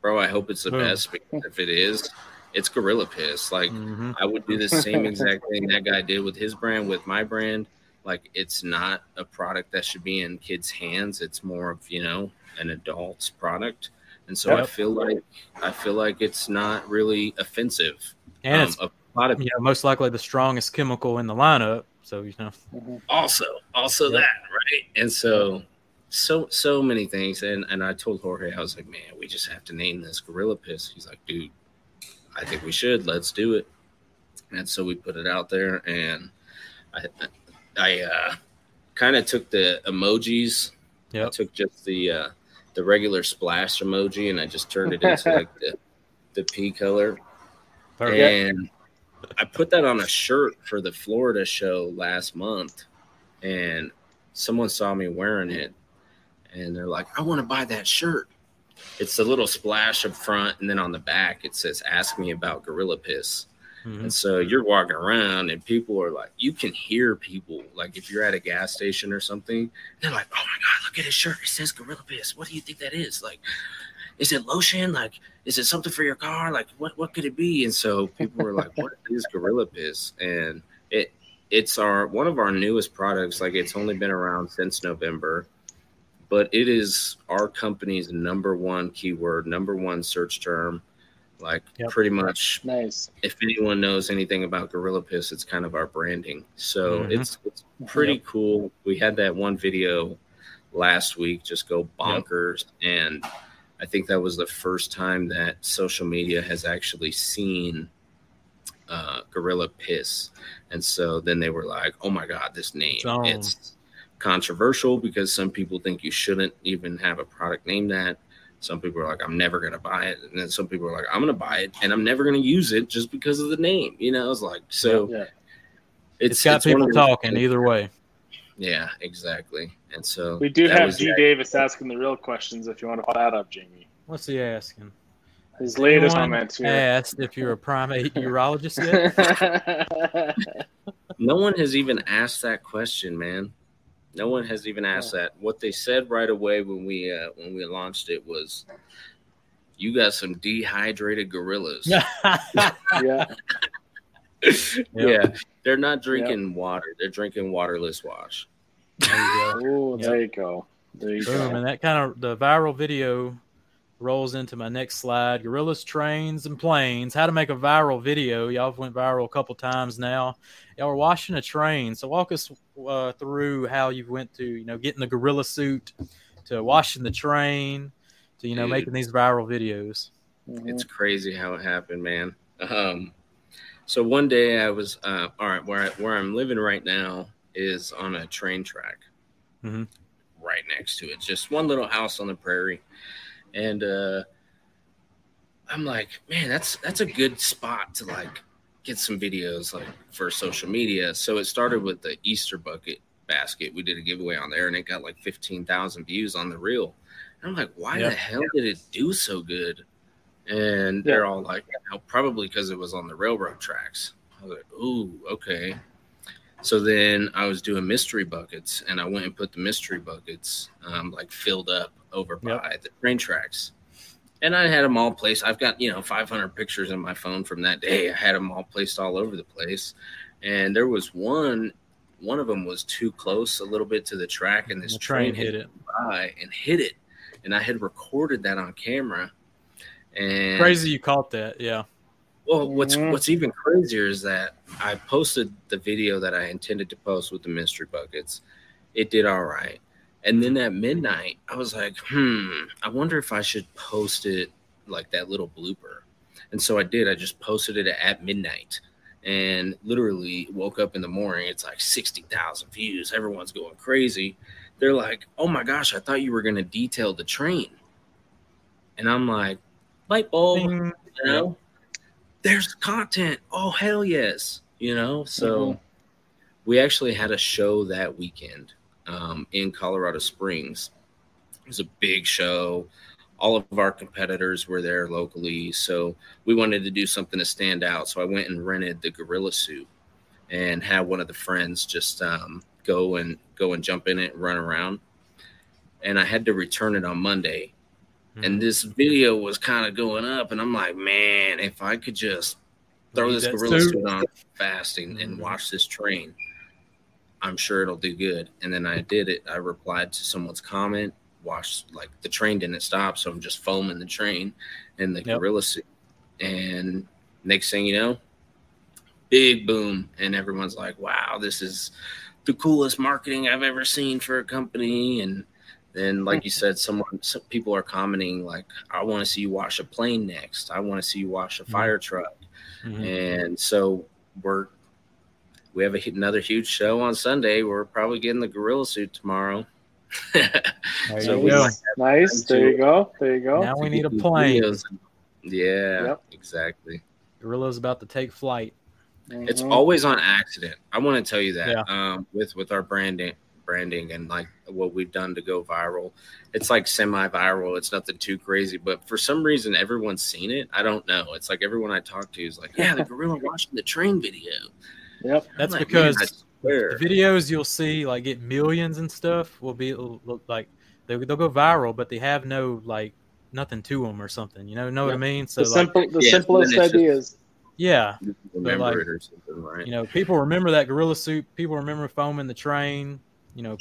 bro, I hope it's the Boom. best because if it is, it's Gorilla Piss. Like, Mhm. I would do the same exact thing that guy did with his brand, with my brand. Like, it's not a product that should be in kids' hands. It's more of, you know, an adult's product. And so I feel like I feel like it's not really offensive. And Um, it's a lot of you know most likely the strongest chemical in the lineup. So you know, also also Yep. that right and so so so many things and and i told jorge i was like man we just have to name this gorilla piss he's like dude i think we should let's do it and so we put it out there and i i uh kind of took the emojis i took just the uh the regular splash emoji and i just turned it into like the the pea color perfect. and I put that on a shirt for the Florida show last month, and someone saw me wearing it, and they're like, "I want to buy that shirt." It's a little splash up front, and then on the back it says, "Ask me about Gorilla Piss." Mhm. And so you're walking around, and people are like, you can hear people like if you're at a gas station or something, they're like, "Oh my god, look at his shirt! It says Gorilla Piss. What do you think that is? Like, is it lotion? Like, is it something for your car? Like, what what could it be?" And so people were like, "What [laughs] is Gorilla Piss?" And it it's our one of our newest products. Like, it's only been around since November, but it is our company's number one keyword, number one search term. Like, Yep. pretty much Nice. if anyone knows anything about Gorilla Piss, it's kind of our branding. So Mhm. it's it's pretty cool. We had that one video last week just go bonkers, and I think that was the first time that social media has actually seen uh, Gorilla Piss, and so then they were like, "Oh my god, this name! It's. It's controversial because some people think you shouldn't even have a product named that." Some people are like, I'm never gonna buy it, and then some people are like, I'm gonna buy it, and I'm never gonna use it just because of the name. You know, it's like so. Yeah. it's got it's one people talking either way. Yeah, exactly. And so We do have was G that. Davis asking the real questions if you want to put that up, Jamie. What's he asking? His latest Anyone comments here. Asked if you're a primate urologist yet. [laughs] [laughs] No one has even asked that question, man. No one has even asked that. What they said right away when we uh, when we launched it was, "You got some dehydrated gorillas." yeah. [laughs] [laughs] yeah, they're not drinking water; they're drinking waterless wash. There you go. Oh, there you go. There you Boom, go. and that kind of the viral video rolls into my next slide. Gorillas, trains, and planes. How to make a viral video. Y'all have went viral a couple times now. Y'all were washing a train, so walk us uh, through how you went to you know getting the gorilla suit to washing the train to you know Dude. making these viral videos. Mhm. It's crazy how it happened, man. Um, so one day I was uh, all right. Where I, where I'm living right now is on a train track, Mhm. right next to it. Just one little house on the prairie, and uh, I'm like, man, that's that's a good spot to like get some videos like for social media. So it started with the Easter bucket basket. We did a giveaway on there, and it got like fifteen thousand views on the reel. And I'm like, why Yep. the hell did it do so good? And they're all like, "Oh, probably because it was on the railroad tracks. I was like, ooh, okay. So then I was doing mystery buckets, and I went and put the mystery buckets um, like filled up over Yep. by the train tracks. And I had them all placed. I've got you know 500 pictures in my phone from that day. I had them all placed all over the place, and there was one. One of them was too close a little bit to the track, and this The train hit it. by and hit it. And I had recorded that on camera. And Crazy you caught that. Yeah. well, what's what's even crazier is that I posted the video that I intended to post with the mystery buckets. It did all right, and then at midnight, I was like, "Hmm, I wonder if I should post it like that little blooper." And so I did. I just posted it at midnight, and literally woke up in the morning. It's like sixty thousand views. Everyone's going crazy. They're like, "Oh my gosh, I thought you were going to detail the train," and I'm like, "Light bulb." You know there's content oh hell yes you know so Mhm. we actually had a show that weekend um, in colorado springs it was a big show all of our competitors were there locally so we wanted to do something to stand out so i went and rented the gorilla suit and had one of the friends just um, go and go and jump in it and run around and i had to return it on monday Hmm. and this video was kind of going up and i'm like man if i could just throw this gorilla suit. on [laughs] fast and, and Mhm. watch this train i'm sure it'll do good. And then i did it. I replied to someone's comment watched like the train didn't stop so i'm just foaming the train and the Yep. gorilla suit. And next thing you know big boom. And everyone's like wow this is the coolest marketing i've ever seen for a company. And then like you said someone some people are commenting like i want to see you wash a plane next. I want to see you wash a Mhm. fire truck. Mhm. and so we're we have a, another huge show on sunday we're probably getting the gorilla suit tomorrow There [laughs] So you we go. Nice. There you go. There you go. Now we need a plane. yeah Yep. exactly Gorilla's about to take flight. It's Mhm. always on accident. I want to tell you that Yeah. um, with with our branding, branding, and like what we've done to go viral. It's like semi-viral. It's nothing too crazy, but for some reason, everyone's seen it. I don't know. It's like everyone I talk to is like, "Yeah, the gorilla watching the train video." Yep. That's because "Man, I swear." The videos you'll see like get millions and stuff will be like they, they'll go viral, but they have no like nothing to them or something. You know, know what I mean? So The like, simple, the yeah, simplest and then it's just- ideas. yeah, remember like- it or something, right? you know, people remember that gorilla suit. People remember foaming the train. You know,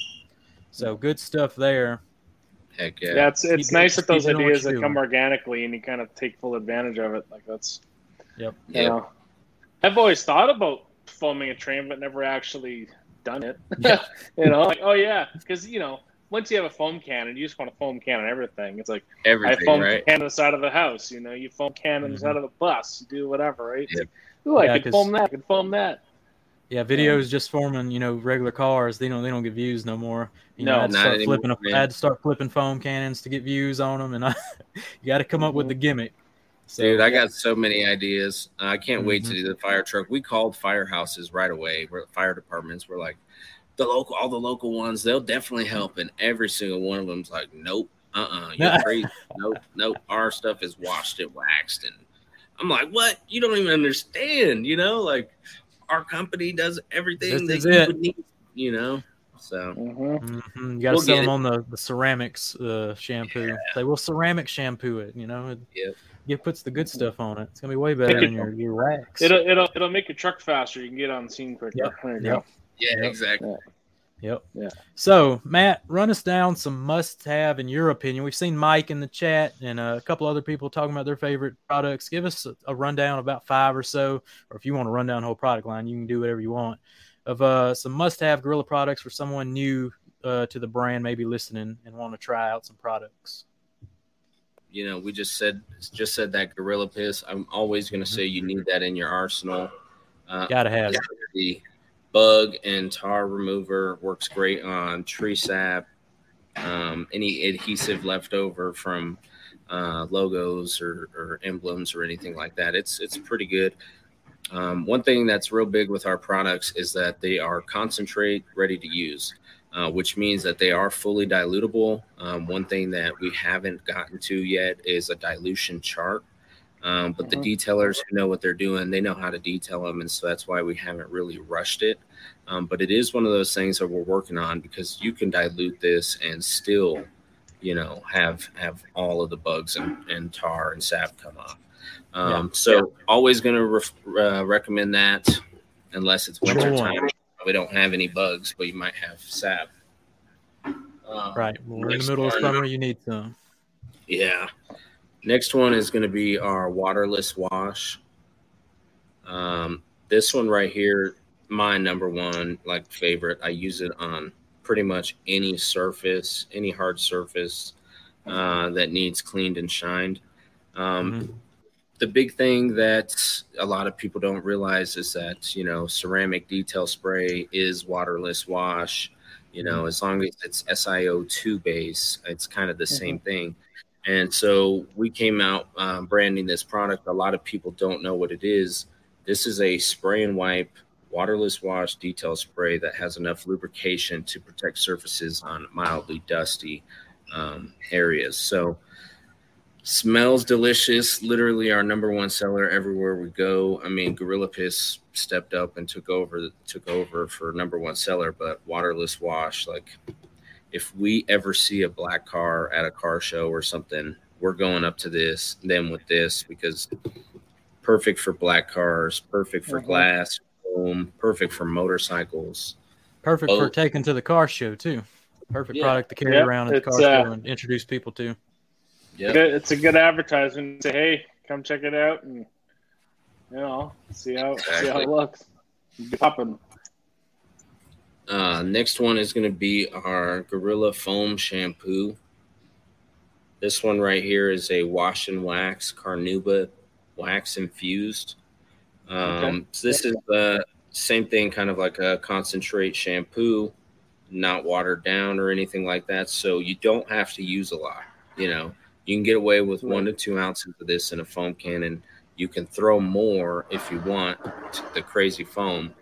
so good stuff there. Heck Yeah, yeah. it's it's Keep- nice that those ideas that come organically and you kind of take full advantage of it. Like that's Yep. you Yep. know, I've always thought about foaming a train, but never actually done it. [laughs] Yeah. [laughs] you know, like oh yeah, because you know, once you have a foam cannon, you just want to foam cannon everything. It's like I foam right? cannon the side of the house. You know, you foam cannon the Mhm. side of the bus. You do whatever, right? It's Yep. like, ooh, I Yeah, could 'cause- foam that. I can foam that. Yeah, videos just forming, you know, regular cars. They don't they don't get views no more. You know, No, I had to start anymore, flipping. man. I had to start flipping foam cannons to get views on them, and I, [laughs] you got to come up with the gimmick. So, Dude, I got so many ideas. Uh, I can't wait to Mhm. do the fire truck. We called firehouses right away. We're fire departments. We're like the local, all the local ones. They'll definitely help, and every single one of them's like, nope, uh, uh you're [laughs] crazy. nope, nope. Our stuff is washed and waxed, and I'm like, what? You don't even understand, you know? Like our company does everything This is that you it. would need, you know. So hmm hmm you got to We'll sell them it. on the, the ceramics uh, shampoo. They will ceramic shampoo it. You know, it, Yep. It puts the good stuff on it. It's gonna be way better than your your wax. It'll it'll it'll make your truck faster. You can get on the scene quicker. Yep. There Yep. yeah, Yep. exactly. Yep. Yeah. So, Matt, run us down some must-have in your opinion. We've seen Mike in the chat and uh, a couple other people talking about their favorite products. Give us a, a rundown about five or so, or if you want to run down the whole product line, you can do whatever you want. Of uh, some must-have Gorilla products for someone new uh, to the brand, maybe listening and want to try out some products. You know, we just said just said that gorilla piss. I'm always going to say you need that in your arsenal. Uh, Got to have the bug and tar remover works great on tree sap. Um, any adhesive left over from uh, logos or, or emblems or anything like that. It's it's pretty good. Um, one thing that's real big with our products is that they are concentrate ready to use, uh, which means that they are fully dilutable. Um, one thing that we haven't gotten to yet is a dilution chart. Um, but the detailers who know what they're doing, they know how to detail them, and so that's why we haven't really rushed it. Um, but it is one of those things that we're working on because you can dilute this and still, you know, have have all of the bugs and, and tar and sap come off. Um, So always going to ref, uh, recommend that unless it's Sure. winter time. We don't have any bugs, but you might have sap. Um, Right. Well, we're in the middle of summer. You need some. yeah. Next one is going to be our waterless wash. Um, this one right here, my number one like favorite. I use it on pretty much any surface, any hard surface uh, that needs cleaned and shined. Um, Mhm. The big thing that a lot of people don't realize is that you know ceramic detail spray is waterless wash. You know, as long as it's SiO2 base, it's kind of the same thing. And so we came out um, branding this product. A lot of people don't know what it is. This is a spray and wipe waterless wash detail spray that has enough lubrication to protect surfaces on mildly dusty um, areas. So smells delicious. Literally our number one seller everywhere we go. I mean, Gorilla Piss stepped up and took over took over for number one seller, but waterless wash like if we ever see a black car at a car show or something, we're going up to this, them with this because perfect for black cars, perfect for Mhm. glass, foam, perfect for motorcycles. Perfect Oh. for taking to the car show too. Perfect Yeah. product to carry Yeah, around at the car uh, show and introduce people to. Yeah. It's a good advertisement. Say, hey, come check it out, and you know, see how see how it looks. Popping. Uh, next one is going to be our Gorilla Foam Shampoo. This one right here is a wash and wax Carnauba wax infused. Um, Okay. so this is the same thing, kind of like a concentrate shampoo, not watered down or anything like that. So you don't have to use a lot. You know, you can get away with one to two ounces of this in a foam can, and you can throw more if you want the crazy foam.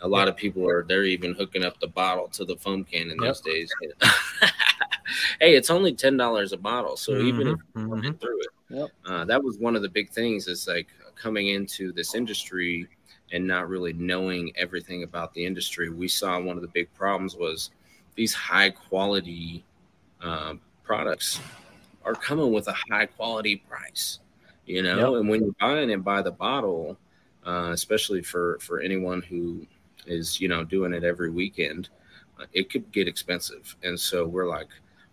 A lot of people are they're even hooking up the bottle to the foam can in those days. [laughs] hey, it's only ten dollars a bottle, so even if Mhm, you mhm. it through it, Yep. uh, that was one of the big things. Is like coming into this industry and not really knowing everything about the industry. We saw one of the big problems was these high quality um, products are coming with a high quality price, you know. Yep. And when you're buying it by the bottle, uh, especially for for anyone who is you know doing it every weekend, uh, it could get expensive. And so we're like,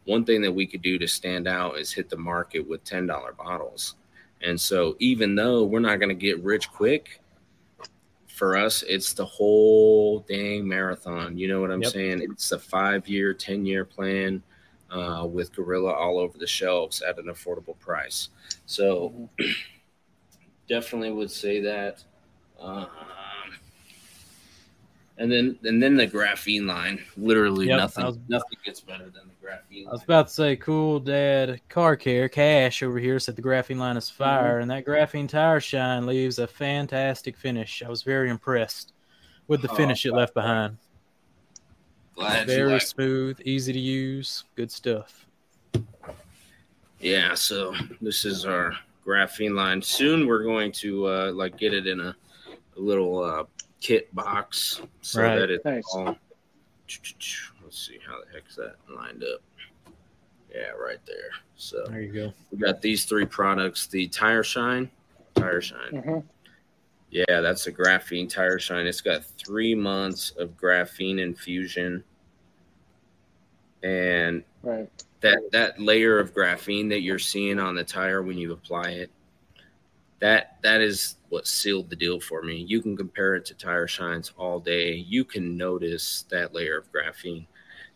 one thing that we could do to stand out is hit the market with ten dollar bottles. And so even though we're not going to get rich quick, for us, it's the whole dang marathon. You know what I'm Yep. saying? It's a five year, 10 year plan uh, with Gorilla all over the shelves at an affordable price. So [clears throat] definitely would say that. Um, and then and then the graphene line. Literally Yep, nothing was- nothing gets better than the graphene I was line. about to say, cool dad car care cash over here said the graphene line is fire, and that graphene tire shine leaves a fantastic finish. I was very impressed with the Oh, finish it left behind. Glad you Very like smooth, easy to use, good stuff. Yeah, so this is our graphene line. Soon we're going to uh, like get it in a, a little uh, kit box so Right. that it's Nice. all. Let's see how the heck's that lined up. Yeah, right there. So There you go. we got these three products: the tire shine, tire shine. Mhm. Yeah, that's a graphene tire shine. It's got three months of graphene infusion, and Right. that that layer of graphene that you're seeing on the tire when you apply it that that is what sealed the deal for me. You can compare it to tire shines all day. You can notice that layer of graphene.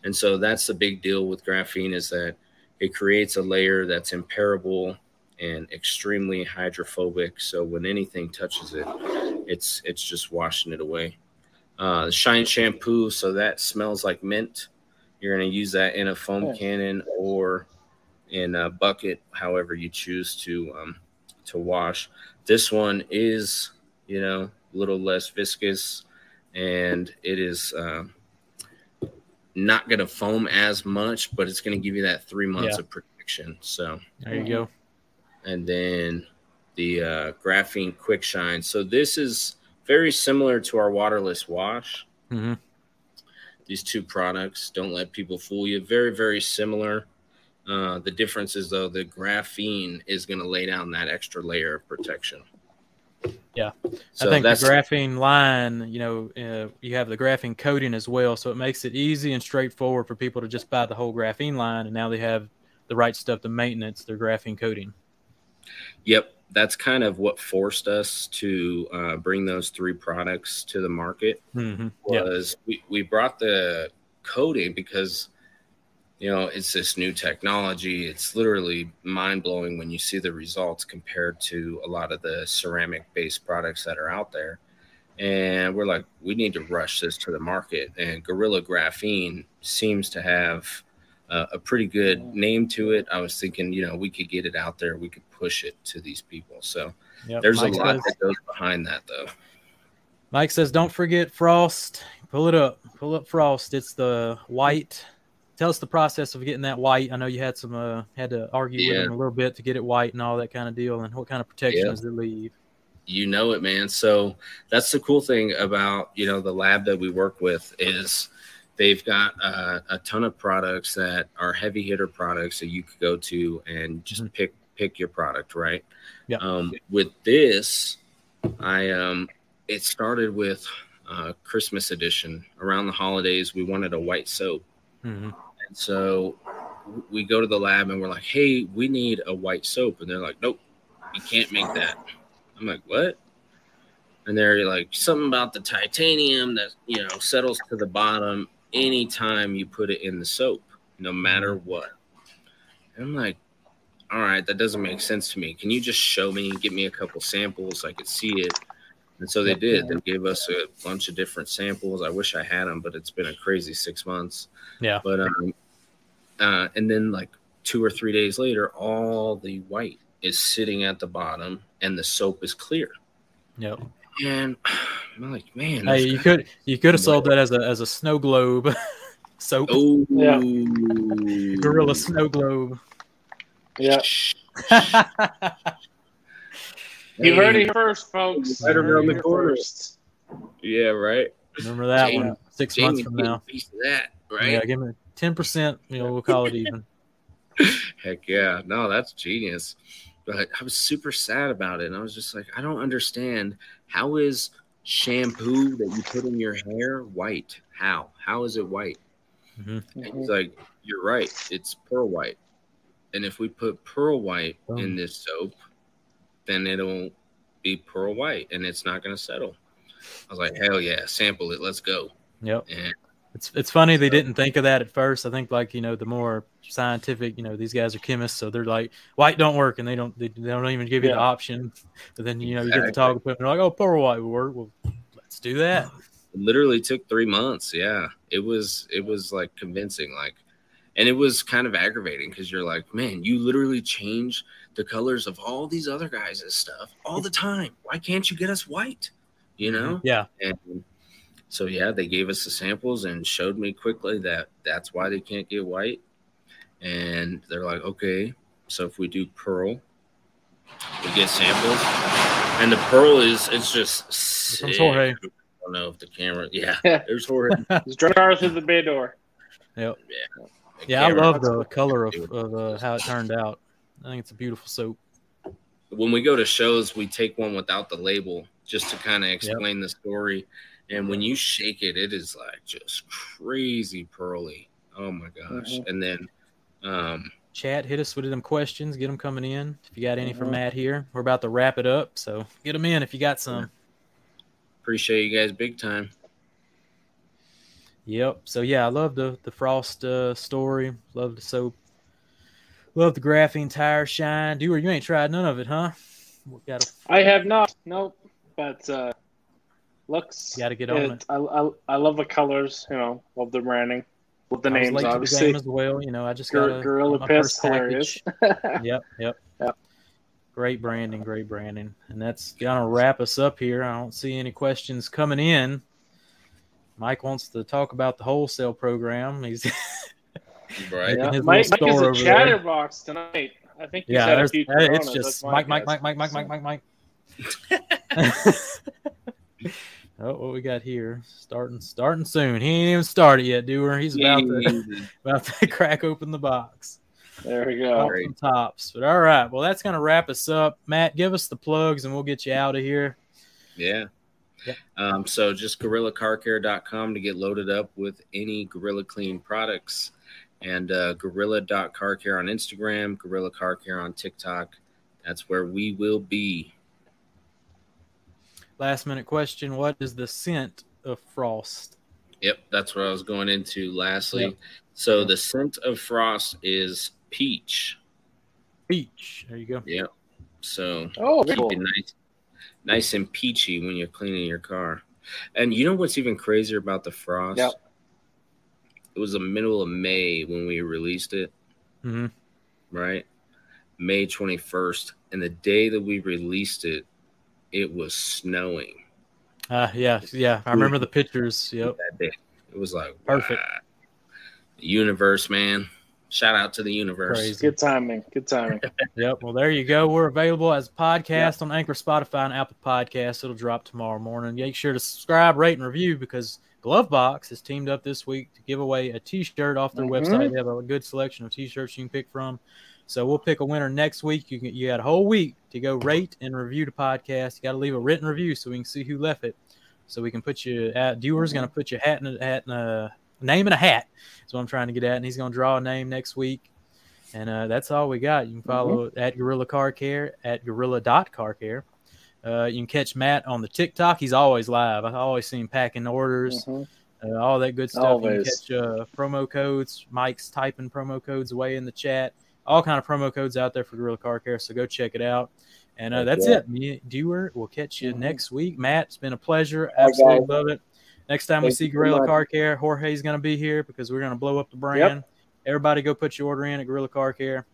And so that's the big deal with graphene is that it creates a layer that's impermeable and extremely hydrophobic so when anything touches it it's it's just washing it away uh, the shine shampoo so that smells like mint you're going to use that in a foam Nice. cannon or in a bucket, however you choose to um, to wash. This one is, you know, a little less viscous, and it is uh, not going to foam as much, but it's going to give you that three months Yeah. of protection. So, There you go. And then the uh, graphene quick shine. So this is very similar to our waterless wash. hmm These two products don't let people fool you. Very very similar. Uh, the difference is though the graphene is going to lay down that extra layer of protection. Yeah. So I think the graphene line, you know, uh, you have the graphene coating as well, so it makes it easy and straightforward for people to just buy the whole graphene line, and now they have the right stuff to maintenance their graphene coating. Yep, that's kind of what forced us to uh, bring those three products to the market. hmm Yeah, Was we, we brought the coating because you know it's this new technology. It's literally mind blowing when you see the results compared to a lot of the ceramic based products that are out there. And we're like, we need to rush this to the market. And Gorilla Graphene seems to have uh, a pretty good name to it. I was thinking, you know, we could get it out there, we could push it to these people. So Yep. there's Mike a lot says- that goes behind that, though. Mike says, "Don't forget Frost. Pull it up. Pull up Frost. It's the white. Tell us the process of getting that white. I know you had some uh, had to argue Yeah. with him a little bit to get it white and all that kind of deal. And what kind of protection Yeah. does it leave? you know it man so that's the cool thing about you know the lab that we work with is they've got uh, a ton of products that are heavy hitter products that you could go to and just Mhm. pick pick your product right Yeah. um, with this i um it started with uh, christmas edition around the holidays we wanted a white soap hmm and so we go to the lab and we're like, hey, we need a white soap. And they're like, nope, you can't make that. I'm like, what? And they're like, something about the titanium that, you know, settles to the bottom anytime you put it in the soap, no matter what. And I'm like, all right, that doesn't make sense to me. Can you just show me, and give me a couple samples so I could see it? And so they did. They gave us a bunch of different samples. I wish I had them, but it's been a crazy six months. Yeah. But um, uh, and then like two or three days later, all the white is sitting at the bottom, and the soap is clear. Yep. And I'm like, man, Hey, you could you could have sold that as a as a snow globe [laughs] soap. Oh, Yeah. Gorilla snow globe. Yeah. You heard it first, folks. Right around the Here corner. Yeah, right. Remember that Jamie- one six months from now. piece of that, right? Yeah, give me ten percent. You know, we'll call it even. [laughs] [laughs] Heck yeah. No, that's genius. But I was super sad about it. And I was just like, I don't understand. How is shampoo that you put in your hair white? How? How is it white? Mhm. And he's like, You're right. It's pearl white. And if we put pearl white in this soap, then it'll be pearl white and it's not going to settle. I was like, Hell yeah, sample it. Let's go. Yep. And It's it's funny they didn't think of that at first. I think like you know the more scientific, you know, these guys are chemists, so they're like white don't work, and they don't they, they don't even give you the option. [laughs] But then you know you get the talk equipment, they're like, oh, pearl white will work. Well, let's do that. [sighs] it literally took three months yeah it was it was like convincing like and it was kind of aggravating because you're like man you literally change the colors of all these other guys' stuff all the time why can't you get us white you mm-hmm. know Yeah, and so yeah they gave us the samples and showed me quickly that that's why they can't get white and they're like okay so if we do pearl we get samples and the pearl is it's just comes sick. Jorge. I don't know if the camera. Yeah, [laughs] there's Jorge. It's drive car through the bay door. Yep. yeah. The I camera- love the color of, of uh, how it turned out. I think it's a beautiful soap. When we go to shows, we take one without the label just to kind of explain the story. And when you shake it, it is like just crazy pearly. Oh my gosh! Mhm. And then, um, Chat, hit us with them questions. Get them coming in. If you got any for Mhm. Matt here, we're about to wrap it up. So get them in if you got some. appreciate you guys big time. Yep. So yeah, I love the the frost uh, story. Love the soap. Love the graphene tire shine. Dewar, you ain't tried none of it, huh? Gotta I have not. Nope. But uh, looks. gotta get on it. I, I, I love the colors. You know, love the branding. With the I was names, late to the obviously. game as well. You know, I just Gor- got Gorilla my Piss, first package. hilarious. Yep, yep. Yep. Great branding, great branding. And that's gonna wrap us up here. I don't see any questions coming in. Mike wants to talk about the wholesale program. He's [laughs] Right. Yeah. Yeah. Mike, Mike is a over there. chatterbox tonight. I think he's yeah, had a there's, few hey, it's just That's Mike, Mike. Mike, Mike, Mike, Mike, Mike, Mike, Mike. Oh, what we got here? Starting, starting soon. He ain't even started yet, Dewar. He's about to [laughs] about to crack open the box. There we go. Tops. But all right, well, that's gonna wrap us up. Matt, give us the plugs, and we'll get you out of here. Yeah. Yep. Um, so just gorillacarcare.com to get loaded up with any Gorilla Clean products and uh, gorilla.carcare on Instagram, Gorilla Car Care on TikTok. That's where we will be. Last minute question: What is the scent of frost? Yep, that's what I was going into lastly. Yep. So the scent of frost is peach. Peach. There you go. Yep. So Oh, keep cool. it nice, nice and peachy when you're cleaning your car. And you know what's even crazier about the frost? Yep. It was the middle of May when we released it, hmm right? May 21st. And the day that we released it, it was snowing Uh, yeah, yeah. I remember the pictures. Yep. that day. It was like, Perfect. wow. The universe, man. Shout out to the universe. Crazy. Good timing. Good timing. [laughs] Yep. Well, there you go. We're available as a podcast on Anchor, Spotify, and Apple Podcasts. It'll drop tomorrow morning. Make sure to subscribe, rate, and review because Glovebox has teamed up this week to give away a T-shirt off their Mhm. website. They have a good selection of T-shirts you can pick from. So we'll pick a winner next week. You can, you got a whole week to go rate and review the podcast. You got to leave a written review so we can see who left it. So we can put you at viewers going to put your hat in a hat in a name in a hat. That's what I'm trying to get at, and he's going to draw a name next week. And uh, that's all we got. You can follow at Gorilla Car Care at Gorilla.car Care. Uh, you can catch Matt on the TikTok. He's always live. I always see him packing orders, Mhm. uh, all that good stuff. Always. You can catch uh, promo codes. Mike's typing promo codes away in the chat. All kind of promo codes out there for Gorilla Car Care. So go check it out. And uh, that's yeah. it. Me, Dewar, we'll catch you Mhm. next week. Matt, it's been a pleasure. Absolutely guys. love it. Next time we see Gorilla. Car Care, Jorge's going to be here because we're going to blow up the brand. Everybody go put your order in at Gorilla Car Care.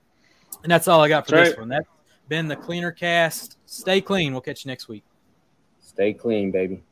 And that's all I got for That's this right. one. That's been the Cleaner Cast. Stay clean. We'll catch you next week. Stay clean, baby.